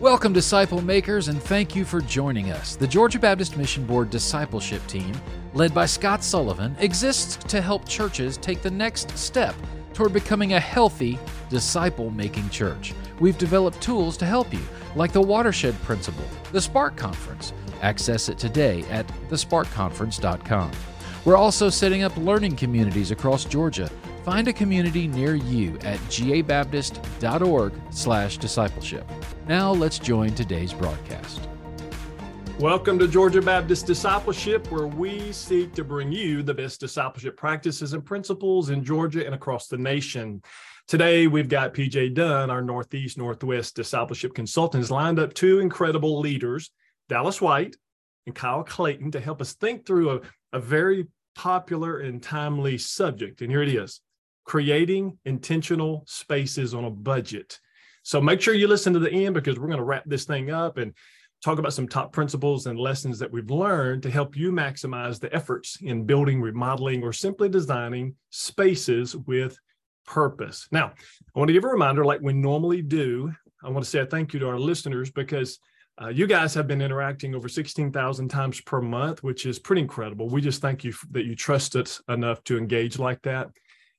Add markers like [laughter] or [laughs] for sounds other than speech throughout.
Welcome, disciple makers, and thank you for joining us. The Georgia Baptist Mission Board discipleship team, led by Scott Sullivan, exists to help churches take the next step toward becoming a healthy, disciple making church. We've developed tools to help you, like the Watershed Principle, the Spark Conference. Access it today at thesparkconference.com. We're also setting up learning communities across Georgia. Find a community near you at gabaptist.org/discipleship. Now let's join today's broadcast. Welcome to Georgia Baptist Discipleship, where we seek to bring you the best discipleship practices and principles in Georgia and across the nation. Today, we've got PJ Dunn, our Northeast Northwest discipleship consultant, has lined up two incredible leaders, Dallas White and Kyle Clayton, to help us think through a, a very popular and timely subject. And here it is creating intentional spaces on a budget. So make sure you listen to the end because we're going to wrap this thing up and talk about some top principles and lessons that we've learned to help you maximize the efforts in building, remodeling, or simply designing spaces with purpose. Now, I want to give a reminder, like we normally do. I want to say a thank you to our listeners because uh, you guys have been interacting over 16,000 times per month, which is pretty incredible. We just thank you that you trust us enough to engage like that.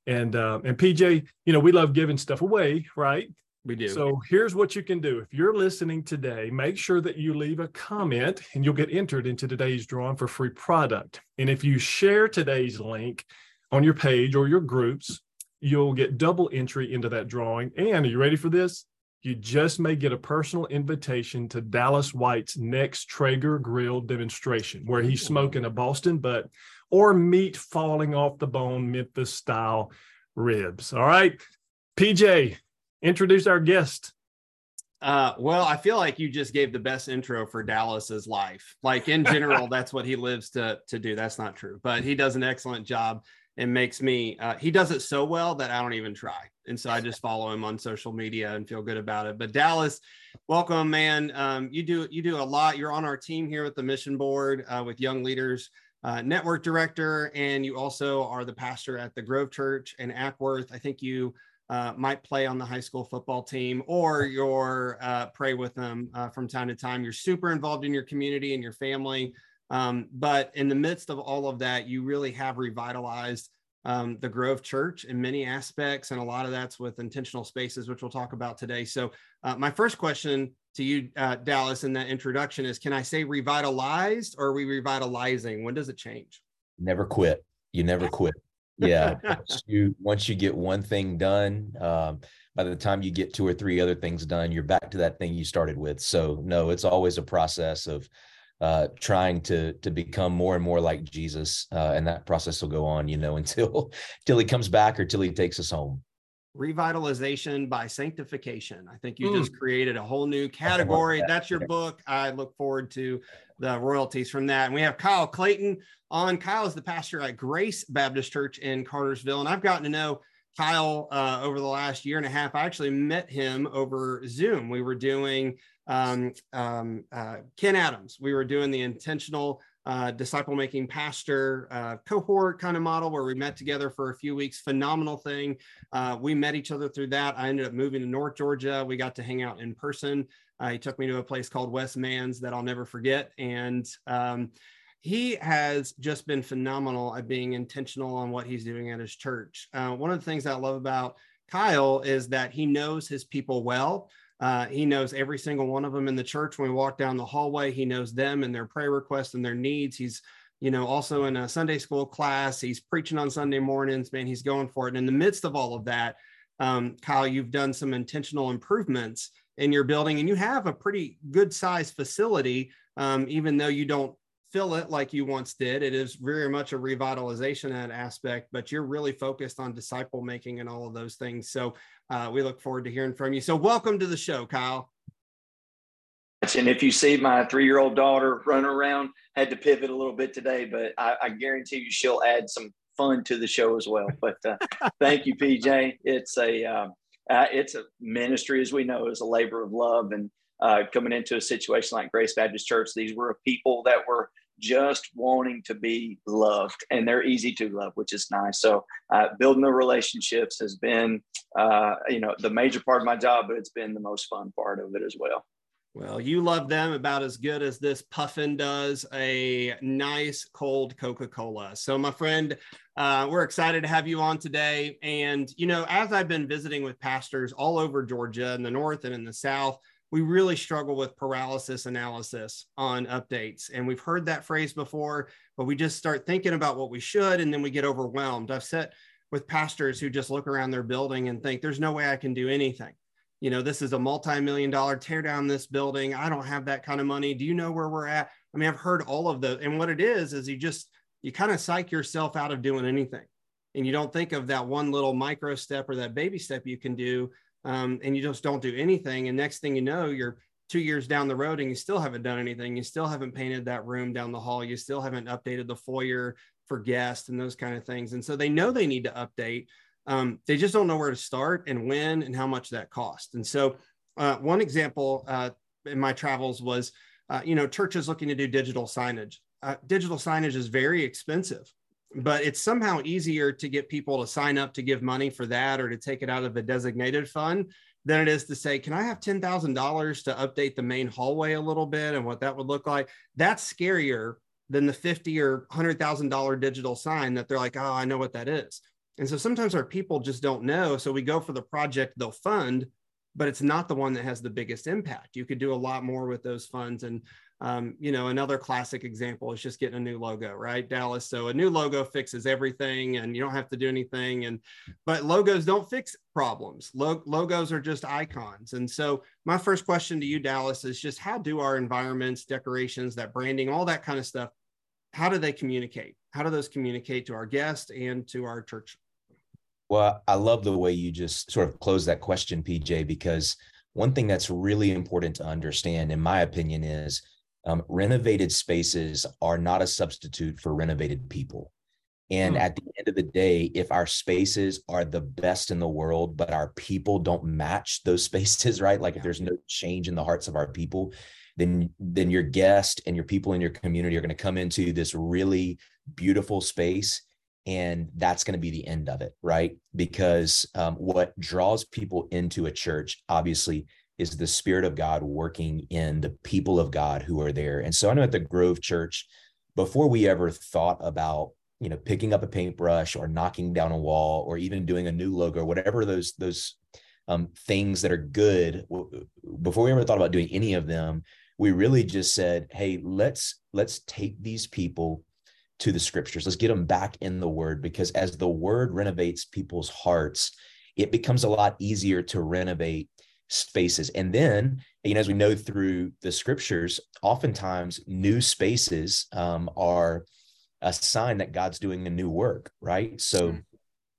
And uh, and PJ, you know, we love giving stuff away, right? We do. So here's what you can do. If you're listening today, make sure that you leave a comment and you'll get entered into today's drawing for free product. And if you share today's link on your page or your groups, you'll get double entry into that drawing. And are you ready for this? You just may get a personal invitation to Dallas White's next Traeger grill demonstration, where he's smoking a Boston butt or meat falling off the bone, Memphis style ribs. All right. PJ, introduce our guest. Uh, well, I feel like you just gave the best intro for Dallas's life. Like in general, [laughs] that's what he lives to to do. That's not true, but he does an excellent job and makes me. Uh, he does it so well that I don't even try, and so I just [laughs] follow him on social media and feel good about it. But Dallas, welcome, man. Um, you do you do a lot. You're on our team here at the Mission Board uh, with young leaders. Uh, network director, and you also are the pastor at the Grove Church in Acworth. I think you uh, might play on the high school football team or you're uh, pray with them uh, from time to time. You're super involved in your community and your family. Um, but in the midst of all of that, you really have revitalized um, the Grove Church in many aspects. And a lot of that's with intentional spaces, which we'll talk about today. So, uh, my first question to you, uh, Dallas, in that introduction is can I say revitalized or are we revitalizing? When does it change? Never quit. You never [laughs] quit yeah once you once you get one thing done um, by the time you get two or three other things done you're back to that thing you started with so no it's always a process of uh, trying to to become more and more like jesus uh, and that process will go on you know [laughs] until until he comes back or till he takes us home revitalization by sanctification i think you mm. just created a whole new category that's your book i look forward to the royalties from that and we have kyle clayton on. Kyle is the pastor at Grace Baptist Church in Cartersville, and I've gotten to know Kyle uh, over the last year and a half. I actually met him over Zoom. We were doing um, um, uh, Ken Adams. We were doing the intentional uh, disciple making pastor uh, cohort kind of model where we met together for a few weeks. Phenomenal thing. Uh, we met each other through that. I ended up moving to North Georgia. We got to hang out in person. Uh, he took me to a place called West Manns that I'll never forget. And um, he has just been phenomenal at being intentional on what he's doing at his church. Uh, one of the things I love about Kyle is that he knows his people well. Uh, he knows every single one of them in the church. When we walk down the hallway, he knows them and their prayer requests and their needs. He's, you know, also in a Sunday school class. He's preaching on Sunday mornings. Man, he's going for it. And in the midst of all of that, um, Kyle, you've done some intentional improvements in your building, and you have a pretty good sized facility. Um, even though you don't fill it like you once did. It is very much a revitalization that aspect, but you're really focused on disciple making and all of those things. So uh, we look forward to hearing from you. So welcome to the show, Kyle. And if you see my three-year-old daughter running around, had to pivot a little bit today, but I, I guarantee you she'll add some fun to the show as well. But uh, [laughs] thank you, PJ. It's a uh, uh, it's a ministry, as we know, is a labor of love, and uh, coming into a situation like Grace Baptist Church, these were people that were just wanting to be loved and they're easy to love which is nice so uh, building the relationships has been uh, you know the major part of my job but it's been the most fun part of it as well Well, you love them about as good as this puffin does a nice cold Coca Cola. So, my friend, uh, we're excited to have you on today. And, you know, as I've been visiting with pastors all over Georgia in the North and in the South, we really struggle with paralysis analysis on updates. And we've heard that phrase before, but we just start thinking about what we should and then we get overwhelmed. I've sat with pastors who just look around their building and think, there's no way I can do anything you know, this is a multi-million dollar tear down this building. I don't have that kind of money. Do you know where we're at? I mean, I've heard all of the, and what it is, is you just, you kind of psych yourself out of doing anything. And you don't think of that one little micro step or that baby step you can do. Um, and you just don't do anything. And next thing you know, you're two years down the road and you still haven't done anything. You still haven't painted that room down the hall. You still haven't updated the foyer for guests and those kind of things. And so they know they need to update, um, they just don't know where to start and when and how much that cost. And so, uh, one example uh, in my travels was, uh, you know, churches looking to do digital signage. Uh, digital signage is very expensive, but it's somehow easier to get people to sign up to give money for that or to take it out of the designated fund than it is to say, can I have $10,000 to update the main hallway a little bit and what that would look like? That's scarier than the 50 or $100,000 digital sign that they're like, oh, I know what that is. And so sometimes our people just don't know. So we go for the project they'll fund, but it's not the one that has the biggest impact. You could do a lot more with those funds. And, um, you know, another classic example is just getting a new logo, right, Dallas? So a new logo fixes everything and you don't have to do anything. And, but logos don't fix problems. logos are just icons. And so my first question to you, Dallas, is just how do our environments, decorations, that branding, all that kind of stuff, how do they communicate? How do those communicate to our guests and to our church well, I love the way you just sort of close that question, PJ, because one thing that's really important to understand, in my opinion, is um, renovated spaces are not a substitute for renovated people. And mm. at the end of the day, if our spaces are the best in the world, but our people don't match those [laughs] spaces, right? Like if there's no change in the hearts of our people, then then your guest and your people in your community are going to come into this really beautiful space and that's going to be the end of it right because um, what draws people into a church obviously is the spirit of god working in the people of god who are there and so i know at the grove church before we ever thought about you know picking up a paintbrush or knocking down a wall or even doing a new logo whatever those those um, things that are good before we ever thought about doing any of them we really just said hey let's let's take these people to the scriptures. Let's get them back in the word because as the word renovates people's hearts, it becomes a lot easier to renovate spaces. And then, you know, as we know through the scriptures, oftentimes new spaces um, are a sign that God's doing a new work, right? So, mm-hmm.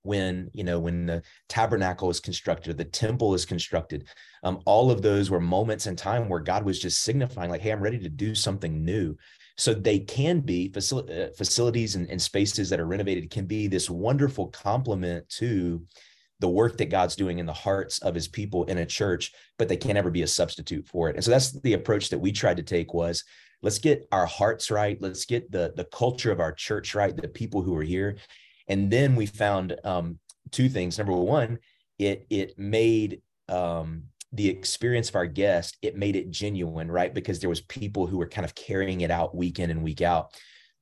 when you know when the tabernacle is constructed the temple is constructed um, all of those were moments in time where god was just signifying like hey i'm ready to do something new so they can be facil- uh, facilities and, and spaces that are renovated can be this wonderful complement to the work that God's doing in the hearts of his people in a church, but they can't ever be a substitute for it. And so that's the approach that we tried to take was let's get our hearts right. Let's get the, the culture of our church right, the people who are here. And then we found um, two things. Number one, it, it made um, the experience of our guest it made it genuine right because there was people who were kind of carrying it out week in and week out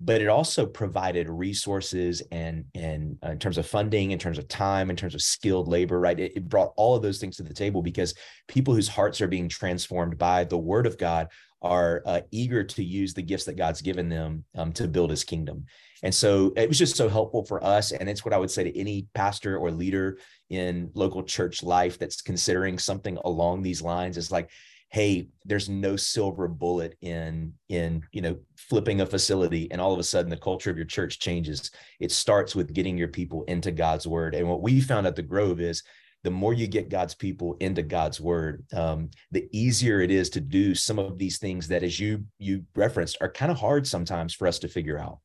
but it also provided resources and and uh, in terms of funding in terms of time in terms of skilled labor right it, it brought all of those things to the table because people whose hearts are being transformed by the word of god are uh, eager to use the gifts that god's given them um, to build his kingdom and so it was just so helpful for us. And it's what I would say to any pastor or leader in local church life that's considering something along these lines is like, hey, there's no silver bullet in in you know flipping a facility and all of a sudden the culture of your church changes. It starts with getting your people into God's word. And what we found at the Grove is the more you get God's people into God's word, um, the easier it is to do some of these things that, as you you referenced, are kind of hard sometimes for us to figure out.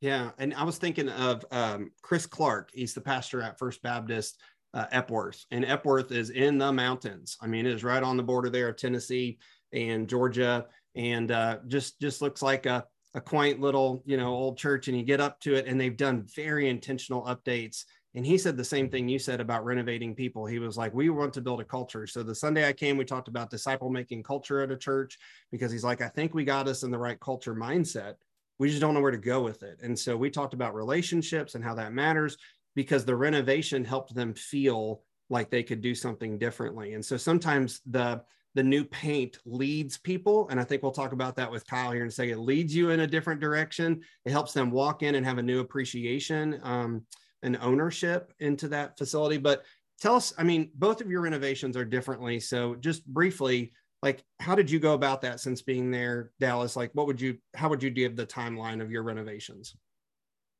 Yeah, and I was thinking of um, Chris Clark. He's the pastor at First Baptist uh, Epworth, and Epworth is in the mountains. I mean, it is right on the border there of Tennessee and Georgia, and uh, just just looks like a a quaint little you know old church. And you get up to it, and they've done very intentional updates And he said the same thing you said about renovating people. He was like, We want to build a culture. So the Sunday I came, we talked about disciple making culture at a church because he's like, I think we got us in the right culture mindset. We just don't know where to go with it. And so we talked about relationships and how that matters because the renovation helped them feel like they could do something differently. And so sometimes the the new paint leads people. And I think we'll talk about that with Kyle here in a second. It leads you in a different direction. It helps them walk in and have a new appreciation um, and ownership into that facility. But tell us, I mean, both of your renovations are differently. So just briefly, like how did you go about that since being there, Dallas? Like what would you, how would you give the timeline of your renovations?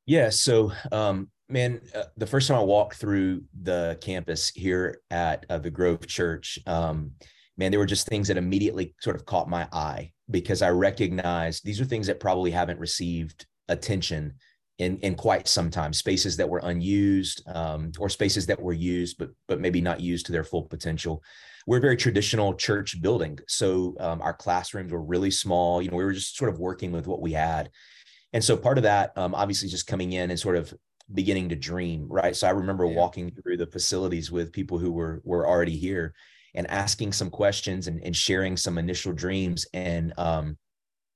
Yeah. So, um, man, uh, the first time I walked through the campus here at uh, the Grove Church, um, man, there were just things that immediately sort of caught my eye because I recognized these are things that probably haven't received attention in in quite some time. Spaces that were unused, um, or spaces that were used but but maybe not used to their full potential. We're a very traditional church building, so um, our classrooms were really small. You know, we were just sort of working with what we had, and so part of that, um, obviously, just coming in and sort of beginning to dream, right? So I remember yeah. walking through the facilities with people who were were already here and asking some questions and, and sharing some initial dreams. And um,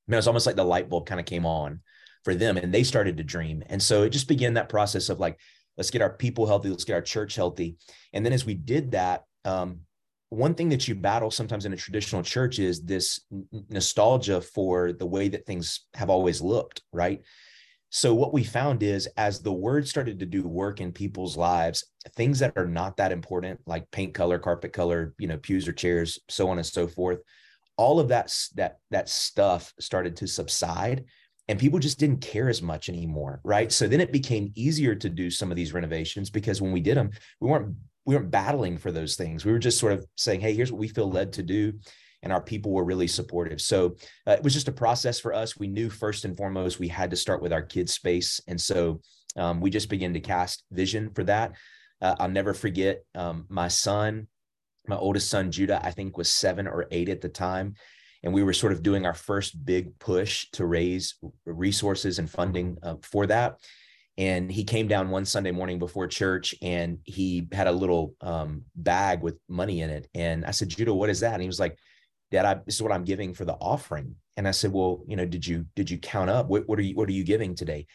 it was almost like the light bulb kind of came on for them and they started to dream. And so it just began that process of like, let's get our people healthy, let's get our church healthy. And then as we did that, um, one thing that you battle sometimes in a traditional church is this nostalgia for the way that things have always looked, right? So what we found is as the word started to do work in people's lives, things that are not that important, like paint color, carpet color, you know, pews or chairs, so on and so forth, all of that that that stuff started to subside and people just didn't care as much anymore, right? So then it became easier to do some of these renovations because when we did them, we weren't we weren't battling for those things. We were just sort of saying, "Hey, here's what we feel led to do." And our people were really supportive. So uh, it was just a process for us. We knew first and foremost we had to start with our kids' space, and so um, we just began to cast vision for that. Uh, I'll never forget um, my son, my oldest son Judah. I think was seven or eight at the time, and we were sort of doing our first big push to raise resources and funding uh, for that. And he came down one Sunday morning before church and he had a little um, bag with money in it. And I said, Judah, what is that? And he was like, Dad, I, this is what I'm giving for the offering. And I said, well, you know, did you, did you count up? What, what are you, what are you giving today?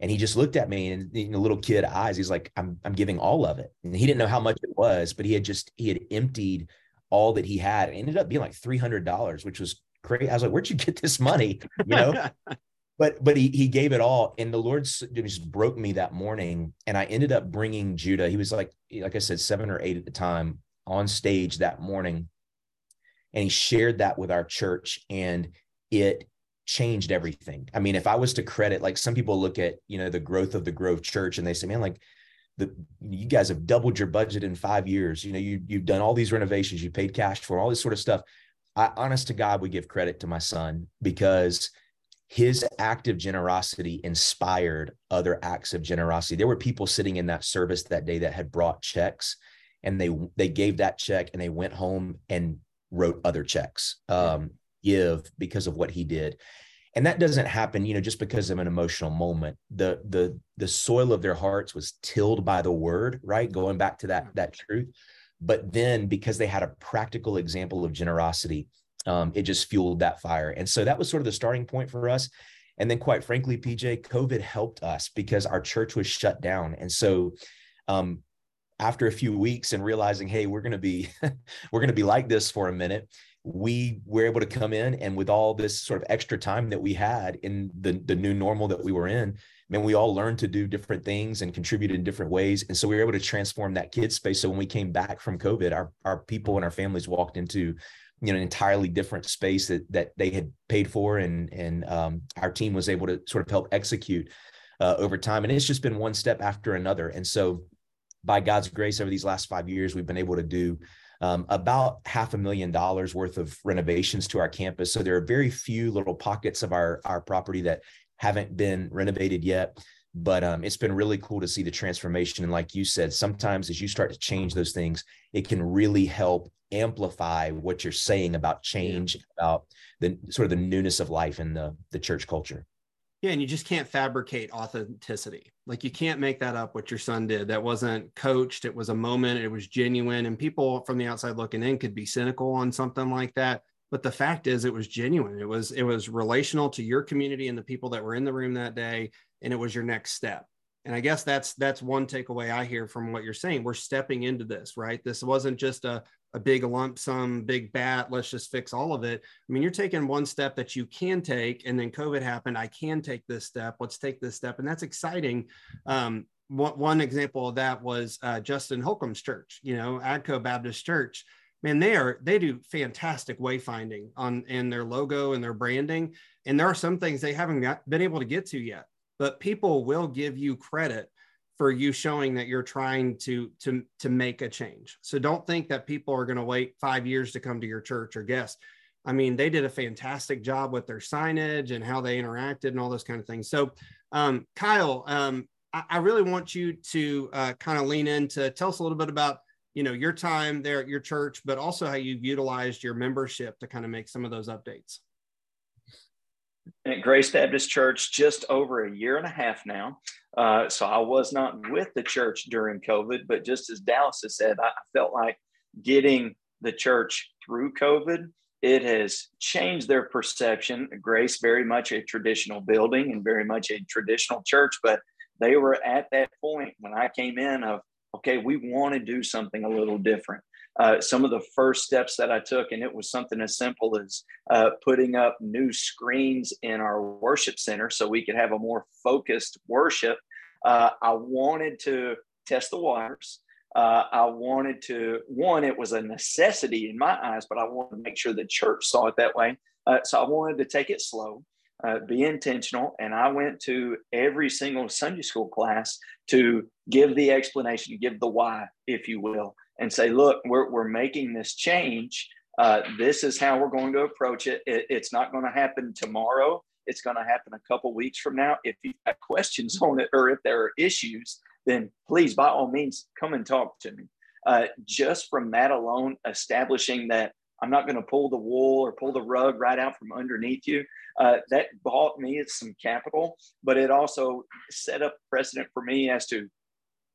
And he just looked at me and you know, little kid eyes, he's like, I'm, I'm giving all of it. And he didn't know how much it was, but he had just, he had emptied all that he had. It ended up being like $300, which was crazy. I was like, where'd you get this money? You know? [laughs] but, but he, he gave it all. And the Lord just broke me that morning. And I ended up bringing Judah. He was like, like I said, seven or eight at the time on stage that morning and he shared that with our church and it changed everything. I mean, if I was to credit, like some people look at, you know, the growth of the Grove Church and they say, man, like the you guys have doubled your budget in five years. You know, you you've done all these renovations, you paid cash for all this sort of stuff. I honest to God would give credit to my son because his act of generosity inspired other acts of generosity. There were people sitting in that service that day that had brought checks and they they gave that check and they went home and wrote other checks, um, give because of what he did. And that doesn't happen, you know, just because of an emotional moment. The the the soil of their hearts was tilled by the word, right? Going back to that that truth. But then because they had a practical example of generosity, um, it just fueled that fire. And so that was sort of the starting point for us. And then, quite frankly, PJ, COVID helped us because our church was shut down. And so um, after a few weeks and realizing, hey, we're going to be [laughs] we're going to be like this for a minute, we were able to come in and with all this sort of extra time that we had in the the new normal that we were in, man, we all learned to do different things and contribute in different ways, and so we were able to transform that kid space. So when we came back from COVID, our our people and our families walked into you know an entirely different space that that they had paid for and and um, our team was able to sort of help execute uh, over time. And it's just been one step after another. And so by God's grace, over these last five years, we've been able to do um, about half a million dollars worth of renovations to our campus. So there are very few little pockets of our our property that haven't been renovated yet. But um, it's been really cool to see the transformation. And like you said, sometimes as you start to change those things, it can really help amplify what you're saying about change, about the sort of the newness of life in the the church culture. Yeah, and you just can't fabricate authenticity. Like you can't make that up what your son did. That wasn't coached. It was a moment. It was genuine. And people from the outside looking in could be cynical on something like that. But the fact is it was genuine. It was it was relational to your community and the people that were in the room that day. And it was your next step. And I guess that's that's one takeaway I hear from what you're saying. We're stepping into this, right? This wasn't just a a big lump sum, big bat, let's just fix all of it. I mean, you're taking one step that you can take, and then COVID happened. I can take this step. Let's take this step. And that's exciting. Um, one, one example of that was uh, Justin Holcomb's church, you know, Atco Baptist Church. Man, they are they do fantastic wayfinding on in their logo and their branding. And there are some things they haven't got, been able to get to yet, but people will give you credit for you showing that you're trying to to to make a change. So don't think that people are going to wait 5 years to come to your church or guest. I mean, they did a fantastic job with their signage and how they interacted and all those kind of things. So, um, Kyle, um, I, I, really want you to uh, kind of lean into tell us a little bit about you know your time there at your church, but also how you've utilized your membership to kind of make some of those updates. At Grace Baptist Church, just over a year and a half now. Uh, so I was not with the church during COVID, but just as Dallas has said, I felt like getting the church through COVID, it has changed their perception. Grace, very much a traditional building and very much a traditional church, but they were at that point when I came in of, okay, we want to do something a little different. Uh, some of the first steps that I took, and it was something as simple as uh, putting up new screens in our worship center so we could have a more focused worship uh, I wanted to test the waters. Uh, I wanted to, one, it was a necessity in my eyes, but I wanted to make sure the church saw it that way. Uh, so I wanted to take it slow, uh, be intentional. And I went to every single Sunday school class to give the explanation, give the why, if you will, and say, look, we're, we're making this change. Uh, this is how we're going to approach it. it it's not going to happen tomorrow it's going to happen a couple weeks from now. If you've got questions on it or if there are issues, then please, by all means, come and talk to me. Uh, just from that alone, establishing that I'm not going to pull the wool or pull the rug right out from underneath you. Uh, that bought me some capital, but it also set up precedent for me as to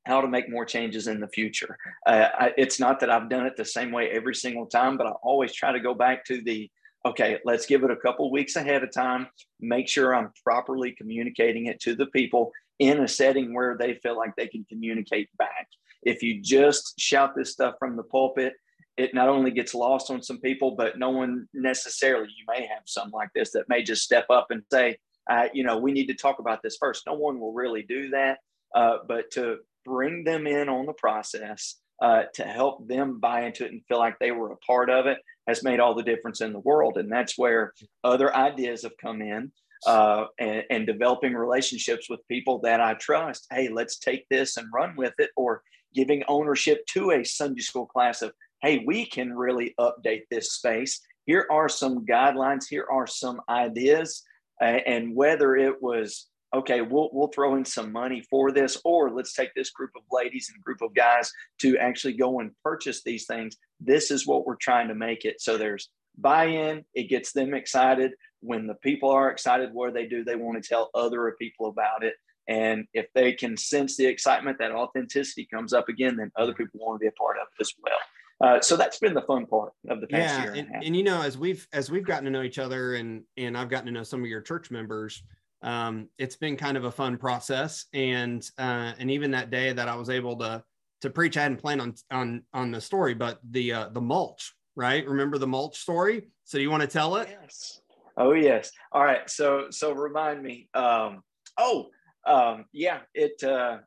how to make more changes in the future. Uh, I, it's not that I've done it the same way every single time, but I always try to go back to the okay, let's give it a couple weeks ahead of time, make sure I'm properly communicating it to the people in a setting where they feel like they can communicate back. If you just shout this stuff from the pulpit, it not only gets lost on some people, but no one necessarily, you may have some like this that may just step up and say, uh, you know, we need to talk about this first. No one will really do that. Uh, but to bring them in on the process, uh, to help them buy into it and feel like they were a part of it has made all the difference in the world. And that's where other ideas have come in uh, and, and, developing relationships with people that I trust. Hey, let's take this and run with it, or giving ownership to a Sunday school class of, hey, we can really update this space. Here are some guidelines, here are some ideas. And whether it was okay, we'll we'll throw in some money for this, or let's take this group of ladies and group of guys to actually go and purchase these things. This is what we're trying to make it. So there's buy-in, it gets them excited. When the people are excited, what they do? They want to tell other people about it. And if they can sense the excitement, that authenticity comes up again, then other people want to be a part of it as well. Uh, so that's been the fun part of the past yeah, year. And, and, and, you know, as we've as we've gotten to know each other, and and I've gotten to know some of your church members, um, it's been kind of a fun process. And uh, and even that day that I was able to to preach, I hadn't planned on on on the story, but the uh, the mulch, right? Remember the mulch story? So do you want to tell it? Yes. Oh yes. All right. So so remind me. Um, oh um, yeah. It. Uh.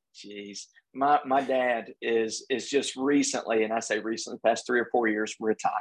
My my dad is is just recently, and I say recently, past three or four years, retired.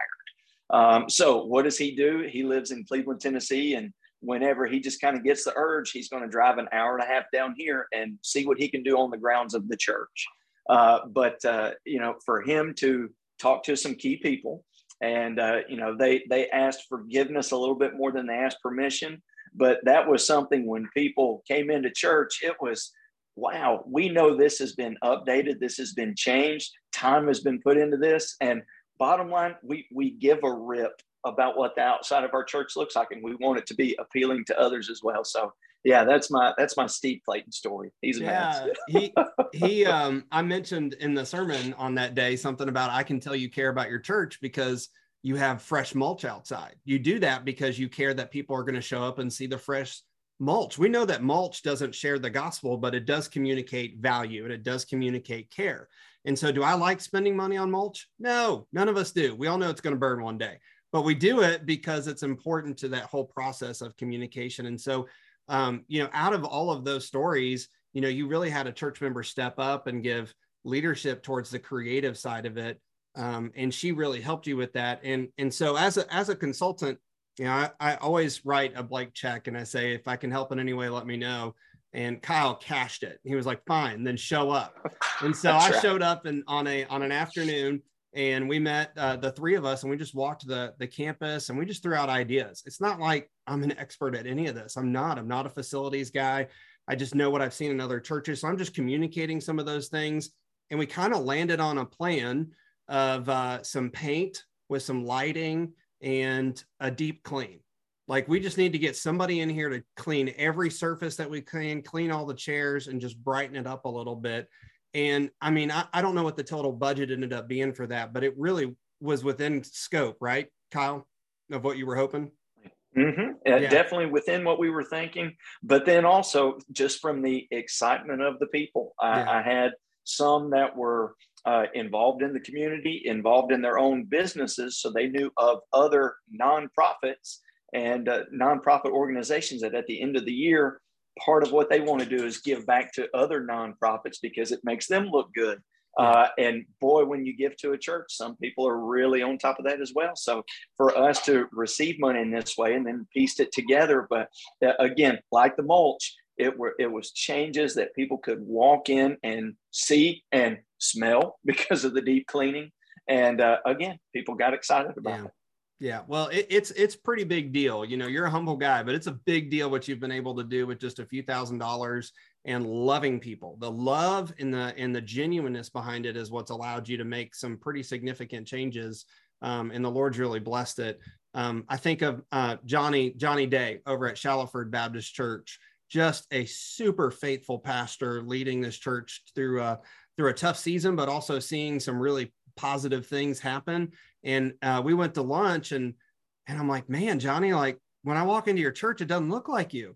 Um, so what does he do? He lives in Cleveland, Tennessee, and whenever he just kind of gets the urge, he's going to drive an hour and a half down here and see what he can do on the grounds of the church. Uh, but uh, you know, for him to talk to some key people, and uh, you know, they they asked forgiveness a little bit more than they asked permission. But that was something when people came into church, it was wow, we know this has been updated, this has been changed, time has been put into this, and bottom line, we we give a rip about what the outside of our church looks like, and we want it to be appealing to others as well. So yeah, that's my that's my Steve Clayton story. He's a yeah, [laughs] he he um I mentioned in the sermon on that day something about I can tell you care about your church because you have fresh mulch outside. You do that because you care that people are going to show up and see the fresh mulch. We know that mulch doesn't share the gospel, but it does communicate value and it does communicate care. And so, do I like spending money on mulch? No, none of us do. We all know it's going to burn one day, but we do it because it's important to that whole process of communication. And so, um, you know, out of all of those stories, you know, you really had a church member step up and give leadership towards the creative side of it um, and she really helped you with that. And and so as a as a consultant, you know, I, I always write a blank check and I say if I can help in any way, let me know. And Kyle cashed it. He was like, "Fine, then show up." And so [laughs] I right. showed up and on a on an afternoon, and we met uh, the three of us, and we just walked the the campus, and we just threw out ideas. It's not like I'm an expert at any of this. I'm not. I'm not a facilities guy. I just know what I've seen in other churches. So I'm just communicating some of those things, and we kind of landed on a plan of uh, some paint with some lighting and a deep clean. Like we just need to get somebody in here to clean every surface that we can, clean all the chairs and just brighten it up a little bit. And I mean, I, I don't know what the total budget ended up being for that, but it really was within scope, right, Kyle, of what you were hoping? Mm-hmm. Uh, yeah. Definitely within what we were thinking, but then also just from the excitement of the people. I, yeah. I had some that were uh, involved in the community, involved in their own businesses. So they knew of other nonprofits and uh, nonprofit organizations that at the end of the year, part of what they want to do is give back to other nonprofits because it makes them look good. Uh, and boy, when you give to a church, some people are really on top of that as well. So for us to receive money in this way and then pieced it together, but uh, again, like the mulch, it were it was changes that people could walk in and see and smell [laughs] because of the deep cleaning. And uh, again, people got excited about yeah. it. Yeah, well, it, it's it's pretty big deal. You know, you're a humble guy, but it's a big deal what you've been able to do with just a few thousand dollars and loving people. The love and the and the genuineness behind it is what's allowed you to make some pretty significant changes. Um, and the Lord's really blessed it. Um, I think of uh, Johnny Johnny Day over at Shallowford Baptist Church, just a super faithful pastor leading this church through a through a tough season, but also seeing some really positive things happen. And uh, we went to lunch, and and I'm like, man, Johnny, like when I walk into your church, it doesn't look like you.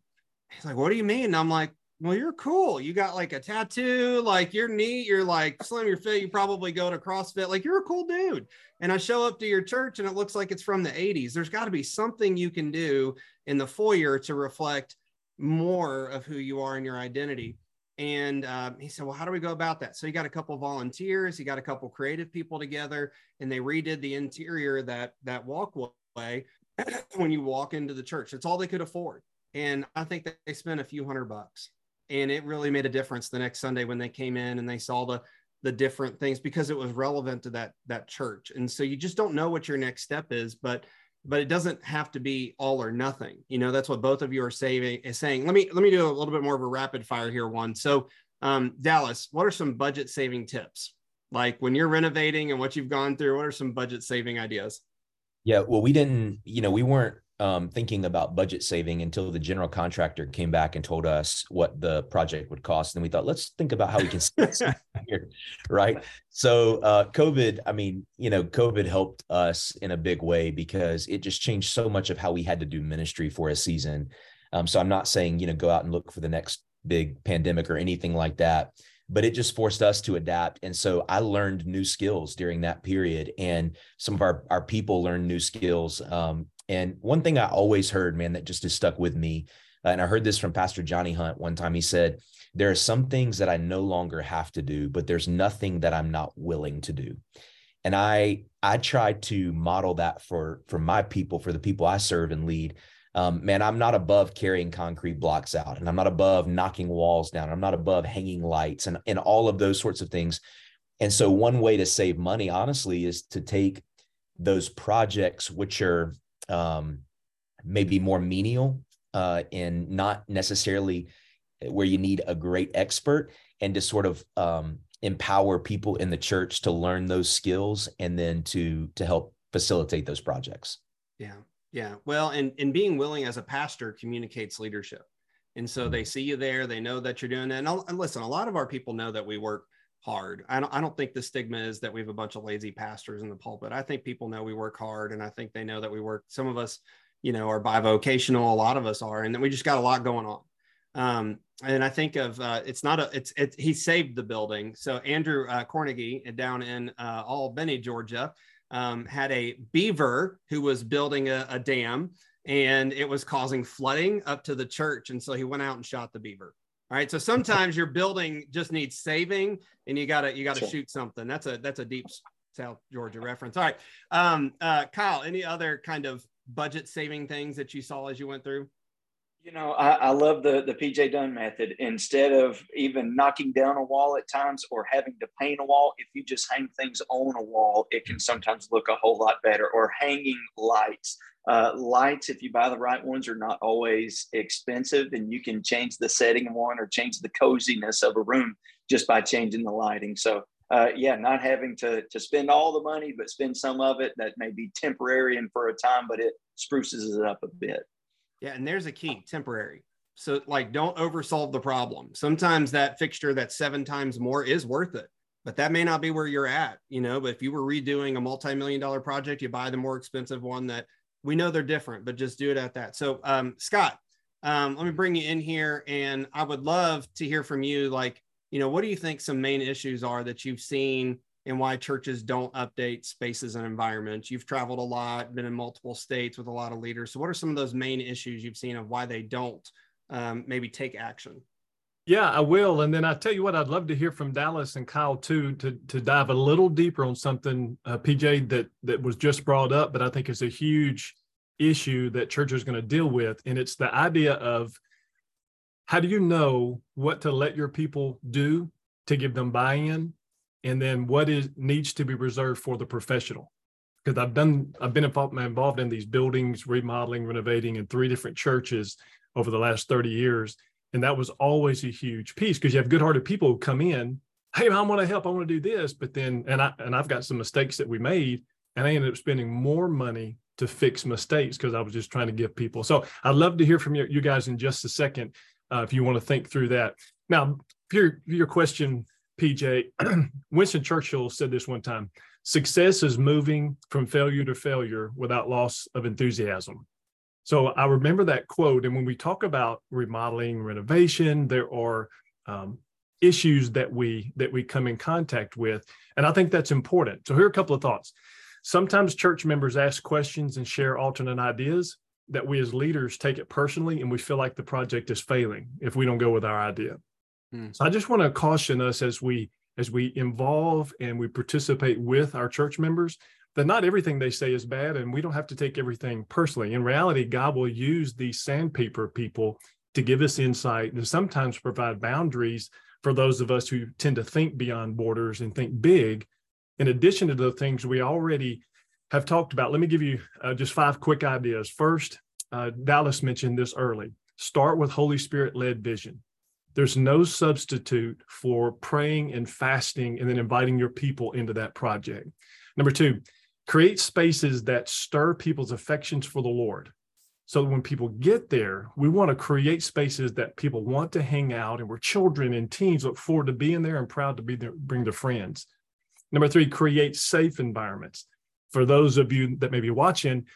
He's like, what do you mean? And I'm like, well, you're cool. You got like a tattoo, like you're neat. You're like slim, you're fit. You probably go to CrossFit. Like you're a cool dude. And I show up to your church and it looks like it's from the 80s. There's got to be something you can do in the foyer to reflect more of who you are and your identity. And uh, he said, Well, how do we go about that? So he got a couple of volunteers, he got a couple creative people together, and they redid the interior that that walkway [clears throat] when you walk into the church. It's all they could afford. And I think they spent a few hundred bucks. And it really made a difference the next Sunday when they came in and they saw the the different things because it was relevant to that that church. And so you just don't know what your next step is, but but it doesn't have to be all or nothing. You know, that's what both of you are saving Is saying. Let me let me do a little bit more of a rapid fire here. One. So, um, Dallas, what are some budget saving tips? Like when you're renovating and what you've gone through, what are some budget saving ideas? Yeah, well, we didn't. You know, we weren't um, thinking about budget saving until the general contractor came back and told us what the project would cost. And we thought, let's think about how we can save [laughs] here, right? So uh, COVID, I mean, you know, COVID helped us in a big way because it just changed so much of how we had to do ministry for a season. Um, so I'm not saying, you know, go out and look for the next big pandemic or anything like that but it just forced us to adapt and so i learned new skills during that period and some of our our people learned new skills um, and one thing I always heard, man, that just has stuck with me, uh, and I heard this from Pastor Johnny Hunt one time. He said, There are some things that I no longer have to do, but there's nothing that I'm not willing to do. And I I try to model that for for my people, for the people I serve and lead. Um, man, I'm not above carrying concrete blocks out, and I'm not above knocking walls down. I'm not above hanging lights and, and all of those sorts of things. And so, one way to save money, honestly, is to take those projects which are um, maybe more menial uh, and not necessarily where you need a great expert and to sort of um, empower people in the church to learn those skills and then to to help facilitate those projects. Yeah. Yeah. Well and and being willing as a pastor communicates leadership. And so they see you there, they know that you're doing that. And, and listen, a lot of our people know that we work hard. I don't, I don't think the stigma is that we have a bunch of lazy pastors in the pulpit. I think people know we work hard and I think they know that we work. Some of us, you know, are bivocational. A lot of us are, and then we just got a lot going on. Um, and I think of uh, it's not a it's it's he saved the building. So Andrew uh, Cornegie down in uh, Albany, Georgia, um, had a beaver who was building a, a dam and it was causing flooding up to the church. And so he went out and shot the beaver. All right. So sometimes your building just needs saving and you gotta you gotta sure. shoot something. That's a that's a deep South Georgia reference. All right. Um, uh, Kyle, any other kind of budget saving things that you saw as you went through? You know, I, I, love the the PJ Dunn method. Instead of even knocking down a wall at times or having to paint a wall, if you just hang things on a wall, it can sometimes look a whole lot better. Or hanging lights. Uh, lights, if you buy the right ones, are not always expensive, and you can change the setting of one or change the coziness of a room just by changing the lighting. So, uh, yeah, not having to to spend all the money, but spend some of it that may be temporary and for a time, but it spruces it up a bit. Yeah, and there's a key temporary. So, like, don't oversolve the problem. Sometimes that fixture that's seven times more is worth it, but that may not be where you're at, you know. But if you were redoing a multi million dollar project, you buy the more expensive one that we know they're different, but just do it at that. So, um, Scott, um, let me bring you in here, and I would love to hear from you. Like, you know, what do you think some main issues are that you've seen and why churches don't update spaces and environments. You've traveled a lot, been in multiple states with a lot of leaders. So, what are some of those main issues you've seen of why they don't um, maybe take action? Yeah, I will. And then I tell you what, I'd love to hear from Dallas and Kyle too to to dive a little deeper on something, uh, PJ, that that was just brought up, but I think is a huge issue that church is going to deal with, and it's the idea of how do you know what to let your people do to give them buy-in? And then what is needs to be reserved for the professional? Because i've done i've been involved, involved in these buildings remodeling renovating in three different churches over the last 30 years and that was always a huge piece because you have good-hearted people who come in hey i want to help i want to do this but then and i and i've got some mistakes that we made and i ended up spending more money to fix mistakes because i was just trying to give people so i'd love to hear from you, you guys in just a second uh, if you want to think through that now your your question PJ, [clears throat] Winston Churchill said this one time success is moving from failure to failure without loss of enthusiasm. So I remember that quote. And when we talk about remodeling, renovation, there are um, issues that we that we come in contact with, and I think that's important. So here are a couple of thoughts. Sometimes church members ask questions and share alternate ideas that we as leaders take it personally, and we feel like the project is failing if we don't go with our idea. Hmm. So I just want to caution us as we as we involve and we participate with our church members that not everything they say is bad and we don't have to take everything personally. In reality, God will use these sandpaper people to give us insight and sometimes provide boundaries for those of us who tend to think beyond borders and think big. In addition to the things we already have talked about, let me give you uh, just five quick ideas. First, uh, Dallas mentioned this early. Start with Holy Spirit led vision. There's no substitute for praying and fasting and then inviting your people into that project. Number two, create spaces that stir people's affections for the Lord. So when people get there, we want to create spaces that people want to hang out and where children and teens look forward to being there and proud to be there, bring their friends. Number three, create safe environments. For those of you that may be watching,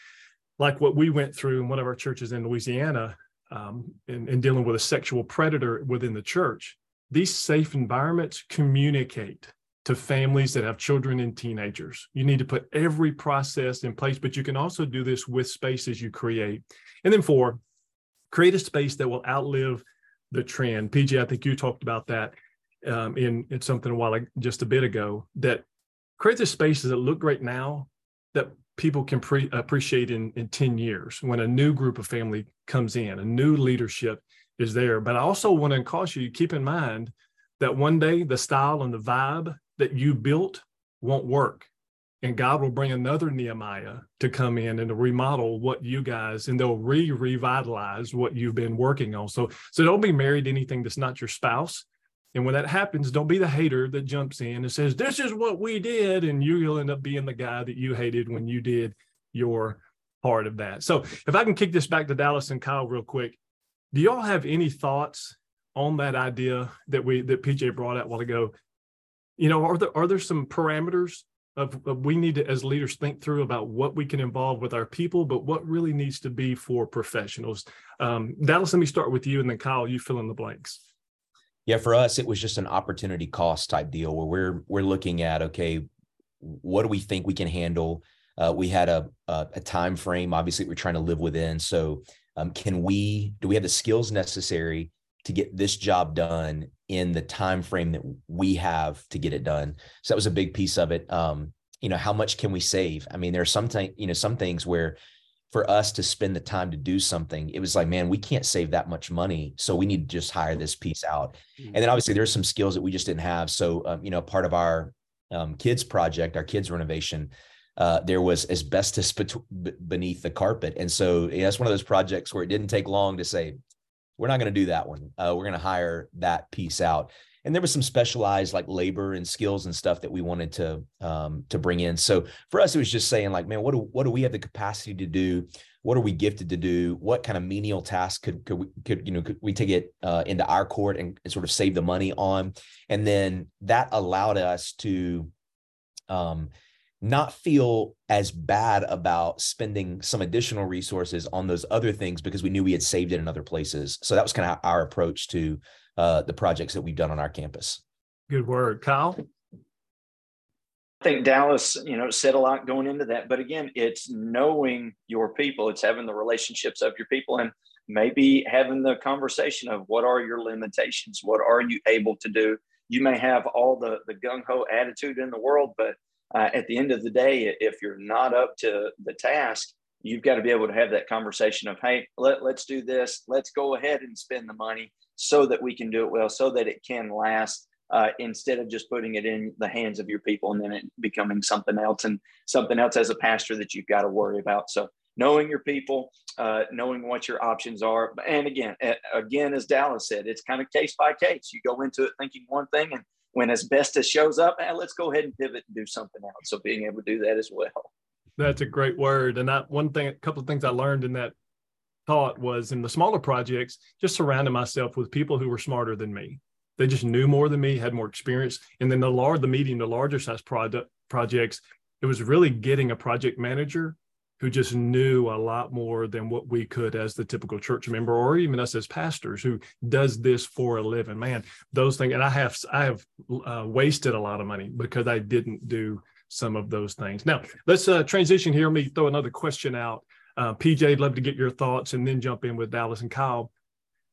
like what we went through in one of our churches in Louisiana, um, in, in dealing with a sexual predator within the church, these safe environments communicate to families that have children and teenagers. You need to put every process in place, but you can also do this with spaces you create. And then four, create a space that will outlive the trend. PJ, I think you talked about that um, in, in something a while just a bit ago, that create the spaces that look great now that people can pre- appreciate in, in 10 years when a new group of family comes in, a new leadership is there. But I also want to caution you, keep in mind that one day the style and the vibe that you built won't work. And God will bring another Nehemiah to come in and to remodel what you guys, and they'll re revitalize what you've been working on. So, so don't be married to anything that's not your spouse. And when that happens, don't be the hater that jumps in and says, This is what we did. And you'll end up being the guy that you hated when you did your part of that. So if I can kick this back to Dallas and Kyle real quick, Do y'all have any thoughts on that idea that we that PJ brought out a while ago? You know, are there are there some parameters of, of, we need to as leaders think through about what we can involve with our people, but what really needs to be for professionals? Um, Dallas, let me start with you, and then Kyle, you fill in the blanks. Yeah, for us, it was just an opportunity cost type deal where we're we're looking at okay, what do we think we can handle? Uh, we had a, a, a time frame. Obviously, we're trying to live within. So, um, can we? Do we have the skills necessary to get this job done in the time frame that we have to get it done? So that was a big piece of it. Um, you know, how much can we save? I mean, there are some th- you know some things where for us to spend the time to do something, it was like, man, we can't save that much money. So we need to just hire this piece out. And then obviously there's some skills that we just didn't have. So, um, you know, part of our um, kids project, our kids renovation, uh, there was asbestos bet- beneath the carpet. And so that's one of those projects where it didn't take long to say, we're not going to do that one. Uh, we're going to hire that piece out and there was some specialized like labor and skills and stuff that we wanted to um, to bring in. So for us, it was just saying like, man, what do what do we have the capacity to do? What are we gifted to do? What kind of menial task could could we could you know could we take it uh, into our court and, and sort of save the money on? And then that allowed us to um, not feel as bad about spending some additional resources on those other things because we knew we had saved it in other places. So that was kind of our approach to uh, the projects that we've done on our campus. Good word, Kyle. I think Dallas, you know, said a lot going into that. But again, it's knowing your people, it's having the relationships of your people, and maybe having the conversation of what are your limitations? What are you able to do? You may have all the, the gung ho attitude in the world, but uh, at the end of the day, if you're not up to the task, you've got to be able to have that conversation of, hey, let, let's do this. Let's go ahead and spend the money so that we can do it well, so that it can last. Uh, instead of just putting it in the hands of your people and then it becoming something else and something else as a pastor that you've got to worry about. So knowing your people, uh, knowing what your options are, and again, again, as Dallas said, it's kind of case by case. You go into it thinking one thing, and when asbestos shows up, eh, let's go ahead and pivot and do something else. So being able to do that as well. That's a great word. And that one thing, a couple of things I learned in that thought was in the smaller projects, just surrounding myself with people who were smarter than me. They just knew more than me, had more experience. And then the large, the medium, the larger size product projects, it was really getting a project manager who just knew a lot more than what we could as the typical church member or even us as pastors who does this for a living man those things and i have i have uh, wasted a lot of money because i didn't do some of those things now let's uh, transition here let me throw another question out uh, PJ, I'd love to get your thoughts and then jump in with Dallas and Kyle.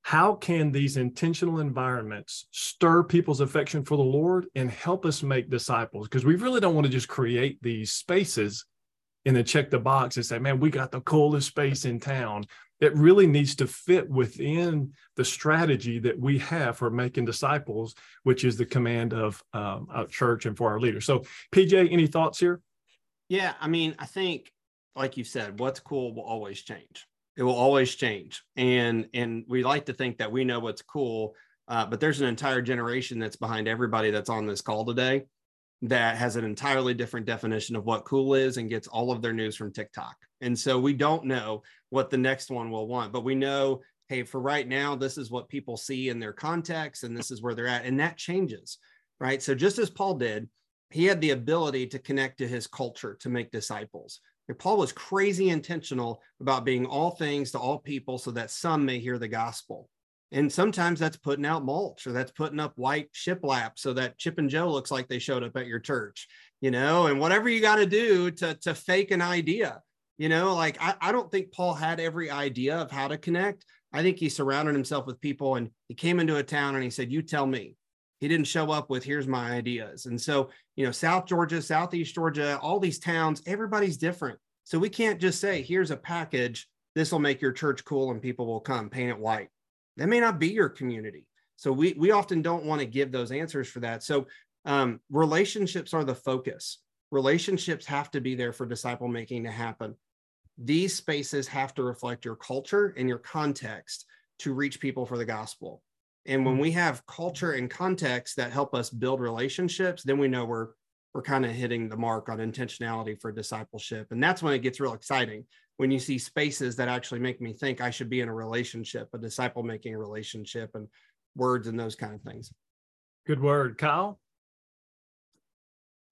How can these intentional environments stir people's affection for the Lord and help us make disciples? Because we really don't want to just create these spaces and then check the box and say, man, we got the coolest space in town. It really needs to fit within the strategy that we have for making disciples, which is the command of um, our church and for our leaders. So, PJ, any thoughts here? Yeah, I mean, I think like you said, what's cool will always change. It will always change, and and we like to think that we know what's cool, uh, but there's an entire generation that's behind everybody that's on this call today that has an entirely different definition of what cool is and gets all of their news from TikTok. And so we don't know what the next one will want, but we know, hey, for right now, this is what people see in their context and this is where they're at. And that changes, right? So just as Paul did, he had the ability to connect to his culture to make disciples. Paul was crazy intentional about being all things to all people so that some may hear the gospel. And sometimes that's putting out mulch or that's putting up white shiplap so that Chip and Jo looks like they showed up at your church, you know, and whatever you got to do to, to fake an idea, you know, like I, I don't think Paul had every idea of how to connect. I think he surrounded himself with people and he came into a town and he said, You tell me. He didn't show up with, Here's my ideas. And so you know, South Georgia, Southeast Georgia, all these towns, everybody's different. So we can't just say, here's a package, this will make your church cool and people will come, paint it white. That may not be your community. So we we often don't want to give those answers for that. So um, relationships are the focus. Relationships have to be there for disciple making to happen. These spaces have to reflect your culture and your context to reach people for the gospel. And when mm. we have culture and context that help us build relationships, then we know we're we're kind of hitting the mark on intentionality for discipleship. And that's when it gets real exciting when you see spaces that actually make me think I should be in a relationship, a disciple making relationship, and words and those kind of things. Good word, Kyle.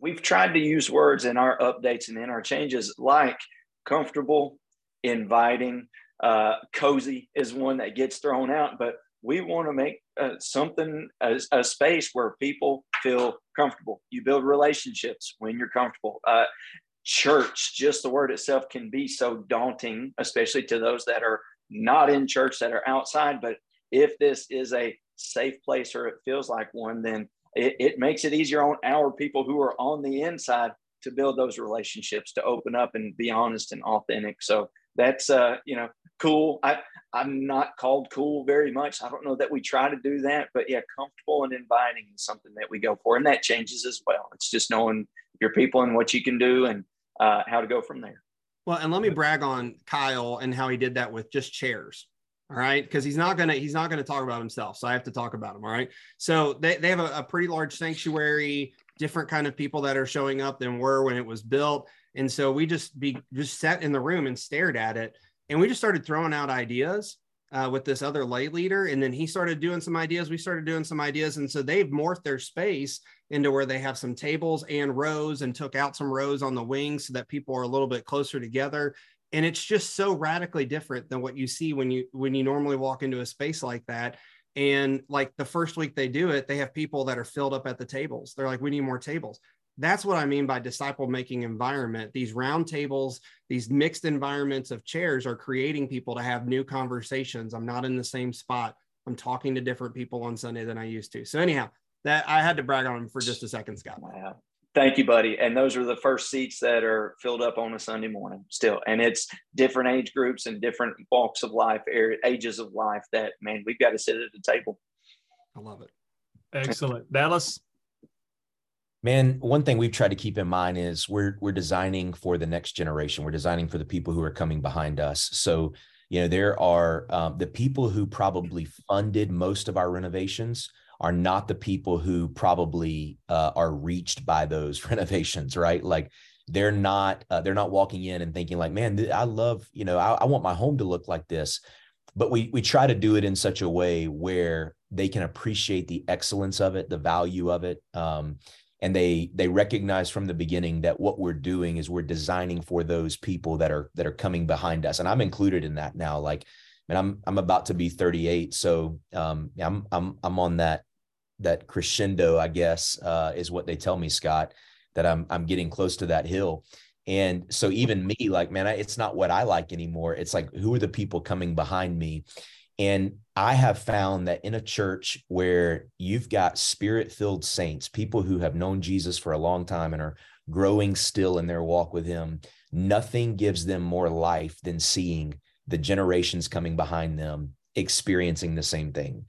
We've tried to use words in our updates and in our changes like comfortable, inviting, uh, cozy is one that gets thrown out, but we want to make uh, something a, a, space where people feel comfortable. You build relationships when you're comfortable. Uh, church, just the word itself, can be so daunting, especially to those that are not in church that are outside. But if this is a safe place or it feels like one, then it, it makes it easier on our people who are on the inside to build those relationships, to open up and be honest and authentic. So that's uh, you know cool. I I'm not called cool very much. I don't know that we try to do that, but yeah, comfortable and inviting is something that we go for, and that changes as well. It's just knowing your people and what you can do and uh, how to go from there. Well, and let me brag on Kyle and how he did that with just chairs. All right, because he's not gonna he's not gonna talk about himself, so I have to talk about him. All right, so they, they have a, a pretty large sanctuary, different kind of people that are showing up than were when it was built, and so we just be just sat in the room and stared at it, and we just started throwing out ideas uh, with this other lay leader, and then he started doing some ideas. We started doing some ideas, and so they've morphed their space into where they have some tables and rows, and took out some rows on the wings so that people are a little bit closer together. And it's just so radically different than what you see when you when you normally walk into a space like that. And like the first week they do it they have people that are filled up at the tables. They're like we need more tables that's what i mean by disciple making environment these round tables these mixed environments of chairs are creating people to have new conversations i'm not in the same spot i'm talking to different people on sunday than i used to so anyhow that i had to brag on him for just a second scott wow Thank you, buddy. And those are the first seats that are filled up on a Sunday morning still. And it's different age groups and different walks of life, er, ages of life that, man, we've got to sit at the table. I love it. Excellent. Dallas? Man, one thing we've tried to keep in mind is we're we're designing for the next generation. We're designing for the people who are coming behind us. So, you know, there are um, the people who probably funded most of our renovations are not the people who probably uh, are reached by those [laughs] renovations, right? Like they're not uh, they're not walking in and thinking like, man, I love you know I, I want my home to look like this, but we we try to do it in such a way where they can appreciate the excellence of it, the value of it. Um, and they they recognize from the beginning that what we're doing is we're designing for those people that are that are coming behind us and i'm included in that now like and i'm i'm about to be 38 so um i'm i'm i'm on that that crescendo, I guess, uh, is what they tell me, Scott, that I'm I'm getting close to that hill. And so even me, like, man, I, it's not what I like anymore. It's like, who are the people coming behind me? And I have found that in a church where you've got spirit filled saints, people who have known Jesus for a long time and are growing still in their walk with him, nothing gives them more life than seeing the generations coming behind them experiencing the same thing.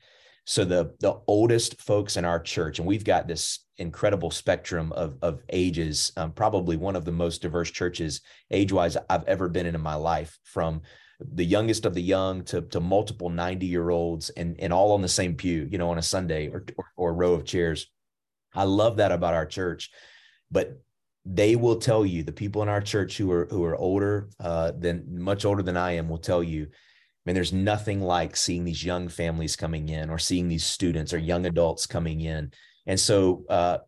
So the the oldest folks in our church, and we've got this incredible spectrum of of ages, um, probably one of the most diverse churches age wise I've ever been in in my life, from the youngest of the young to to multiple 90 year olds and and all on the same pew, you know, on a Sunday or, or, or a row of chairs. I love that about our church, but they will tell you the people in our church who are who are older uh, than much older than I am will tell you I mean, there's nothing like seeing these young families coming in or seeing these students or young adults coming in. And so uh,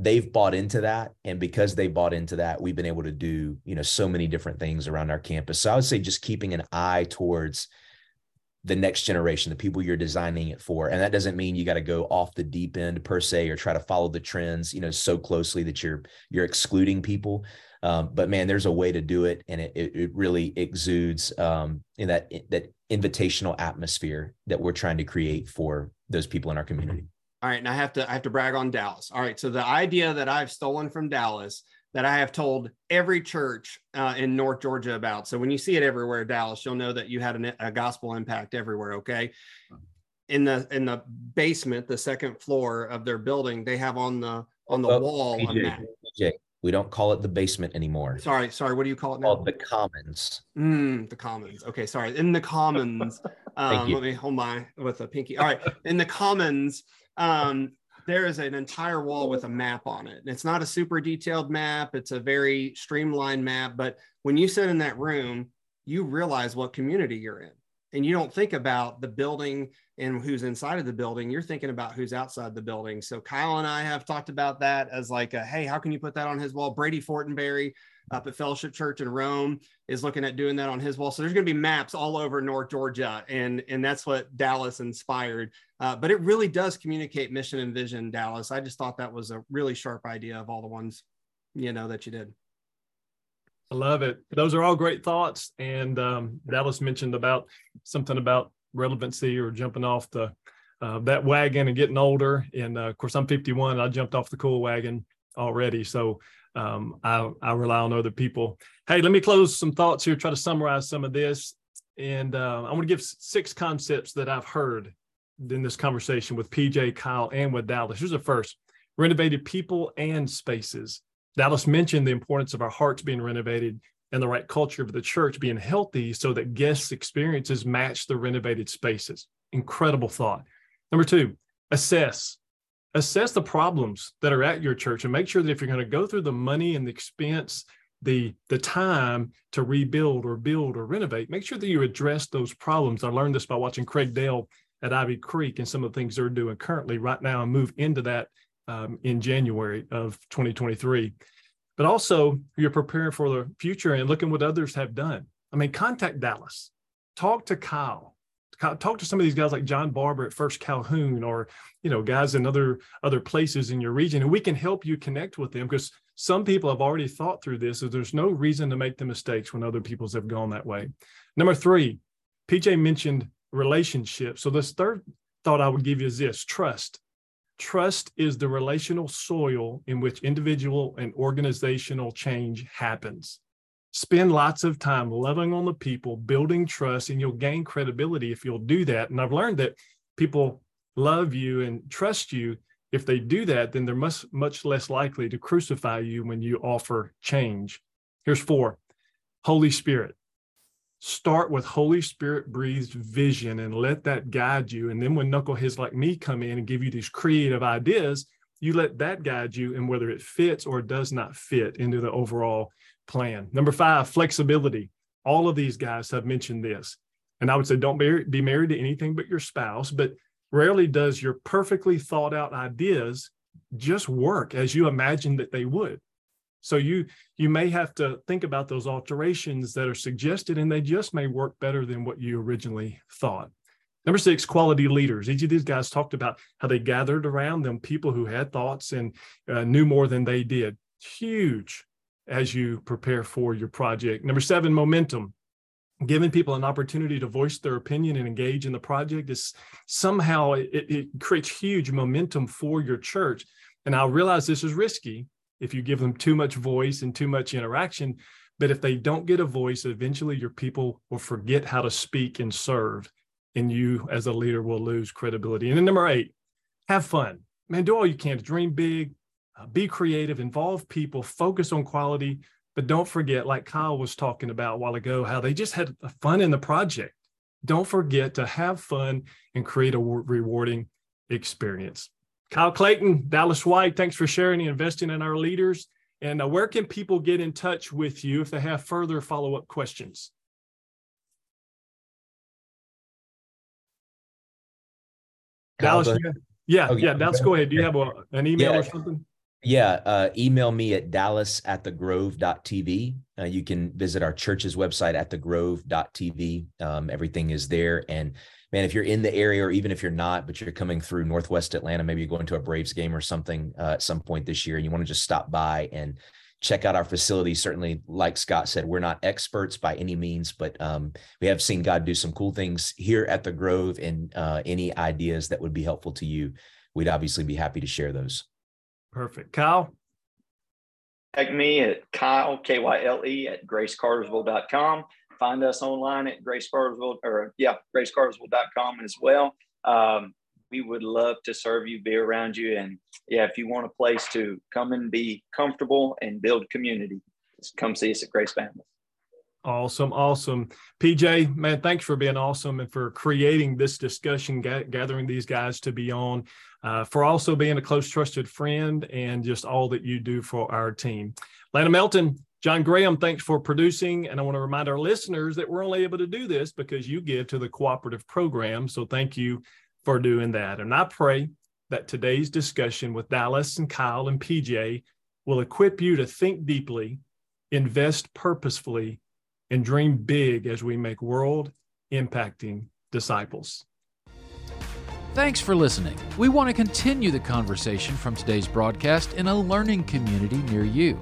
they've bought into that. And because they bought into that, we've been able to do, you know, so many different things around our campus. So I would say just keeping an eye towards the next generation, the people you're designing it for. And that doesn't mean you got to go off the deep end per se or try to follow the trends, you know, so closely that you're you're excluding people. Um, but man, there's a way to do it, and it it, really exudes um, in that that invitational atmosphere that we're trying to create for those people in our community. All right, and I have to I have to brag on Dallas. All right, so the idea that I've stolen from Dallas that I have told every church uh, in North Georgia about. So when you see it everywhere, Dallas, you'll know that you had an, a gospel impact everywhere. Okay, in the in the basement, the second floor of their building, they have on the on the oh, wall PJ, PJ, we don't call it the basement anymore. Sorry, sorry. What do you call it now? Called the commons. Mm, the commons. Okay, sorry. In the commons. [laughs] um, let me hold my with a pinky. All right. In the commons, um, there is an entire wall with a map on it. And It's not a super detailed map. It's a very streamlined map. But when you sit in that room, you realize what community you're in and you don't think about the building and who's inside of the building you're thinking about who's outside the building so kyle and i have talked about that as like a, hey how can you put that on his wall brady fortenberry up at fellowship church in rome is looking at doing that on his wall so there's going to be maps all over north georgia and and that's what dallas inspired uh, but it really does communicate mission and vision dallas i just thought that was a really sharp idea of all the ones you know that you did I love it. Those are all great thoughts. And um, Dallas mentioned about something about relevancy or jumping off the uh, that wagon and getting older. And uh, of course, I'm 51. I jumped off the cool wagon already. So um, I, I rely on other people. Hey, let me close some thoughts here, try to summarize some of this. And uh, I want to give six concepts that I've heard in this conversation with PJ, Kyle, and with Dallas. Here's the first renovated people and spaces. Dallas mentioned the importance of our hearts being renovated and the right culture of the church being healthy so that guests' experiences match the renovated spaces. Incredible thought. Number two, assess. Assess the problems that are at your church and make sure that if you're going to go through the money and the expense, the, the time to rebuild or build or renovate, make sure that you address those problems. I learned this by watching Craig Dale at Ivy Creek and some of the things they're doing currently right now and move into that um, in January of 2023. But also, you're preparing for the future and looking what others have done. I mean, contact Dallas, talk to Kyle, talk to some of these guys like John Barber at First Calhoun, or you know, guys in other other places in your region, and we can help you connect with them because some people have already thought through this. So there's no reason to make the mistakes when other people's have gone that way. Number three, PJ mentioned relationships. So this third thought I would give you is this: trust. Trust is the relational soil in which individual and organizational change happens. Spend lots of time loving on the people, building trust, and you'll gain credibility if you'll do that. And I've learned that people love you and trust you. If they do that, then they're much, much less likely to crucify you when you offer change. Here's four Holy Spirit start with Holy Spirit breathed vision and let that guide you. And then when knuckleheads like me come in and give you these creative ideas, you let that guide you and whether it fits or does not fit into the overall plan. Number five, flexibility. All of these guys have mentioned this. And I would say don't be, be married to anything but your spouse, but rarely does your perfectly thought out ideas just work as you imagine that they would. So you you may have to think about those alterations that are suggested, and they just may work better than what you originally thought. Number six, quality leaders. Each of these guys talked about how they gathered around them people who had thoughts and uh, knew more than they did. Huge as you prepare for your project. Number seven, momentum. Giving people an opportunity to voice their opinion and engage in the project is somehow it, it creates huge momentum for your church. And I realize this is risky if you give them too much voice and too much interaction. But if they don't get a voice, eventually your people will forget how to speak and serve, and you as a leader will lose credibility. And then number eight, have fun. Man, do all you can to dream big, uh, be creative, involve people, focus on quality, but don't forget, like Kyle was talking about a while ago, how they just had fun in the project. Don't forget to have fun and create a rewarding experience. Kyle Clayton, Dallas White, thanks for sharing and investing in our leaders. And uh, where can people get in touch with you if they have further follow up questions? Dallas, yeah, okay. yeah, Dallas, go ahead. Do you have a, an email yeah. or something? Yeah, uh, email me at dallas at the grove.tv. Uh, you can visit our church's website at the grove.tv. Um, everything is there. And man, if you're in the area or even if you're not, but you're coming through Northwest Atlanta, maybe you're going to a Braves game or something uh, at some point this year, and you want to just stop by and check out our facility. Certainly, like Scott said, we're not experts by any means, but um, we have seen God do some cool things here at the Grove. And uh, any ideas that would be helpful to you, we'd obviously be happy to share those. Perfect, Kyle. Tag me at Kyle K Y L E at gracecartersville.com find us online at Grace Cartersville or yeah, gracecartersville.com as well. Um, we would love to serve you, be around you. And yeah, if you want a place to come and be comfortable and build community, come see us at Grace Family. Awesome. Awesome. PJ, man, thanks for being awesome and for creating this discussion, ga- gathering these guys to be on, uh, for also being a close, trusted friend and just all that you do for our team. Lana Melton, John Graham, thanks for producing. And I want to remind our listeners that we're only able to do this because you give to the cooperative program. So thank you for doing that. And I pray that today's discussion with Dallas and Kyle and PJ will equip you to think deeply, invest purposefully, and dream big as we make world impacting disciples. Thanks for listening. We want to continue the conversation from today's broadcast in a learning community near you.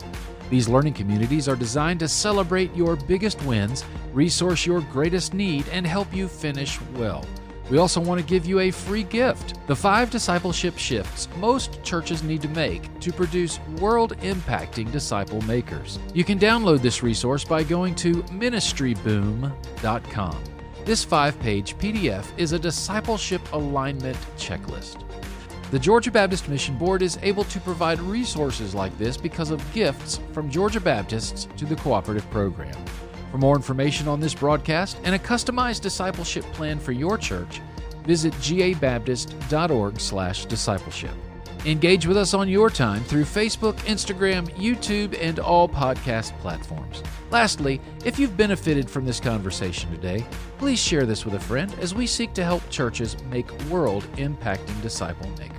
These learning communities are designed to celebrate your biggest wins, resource your greatest need, and help you finish well. We also want to give you a free gift the five discipleship shifts most churches need to make to produce world impacting disciple makers. You can download this resource by going to ministryboom.com. This five page PDF is a discipleship alignment checklist. The Georgia Baptist Mission Board is able to provide resources like this because of gifts from Georgia Baptists to the cooperative program. For more information on this broadcast and a customized discipleship plan for your church, visit gabaptist.org/discipleship. Engage with us on your time through Facebook, Instagram, YouTube, and all podcast platforms. Lastly, if you've benefited from this conversation today, please share this with a friend as we seek to help churches make world impacting disciple makers.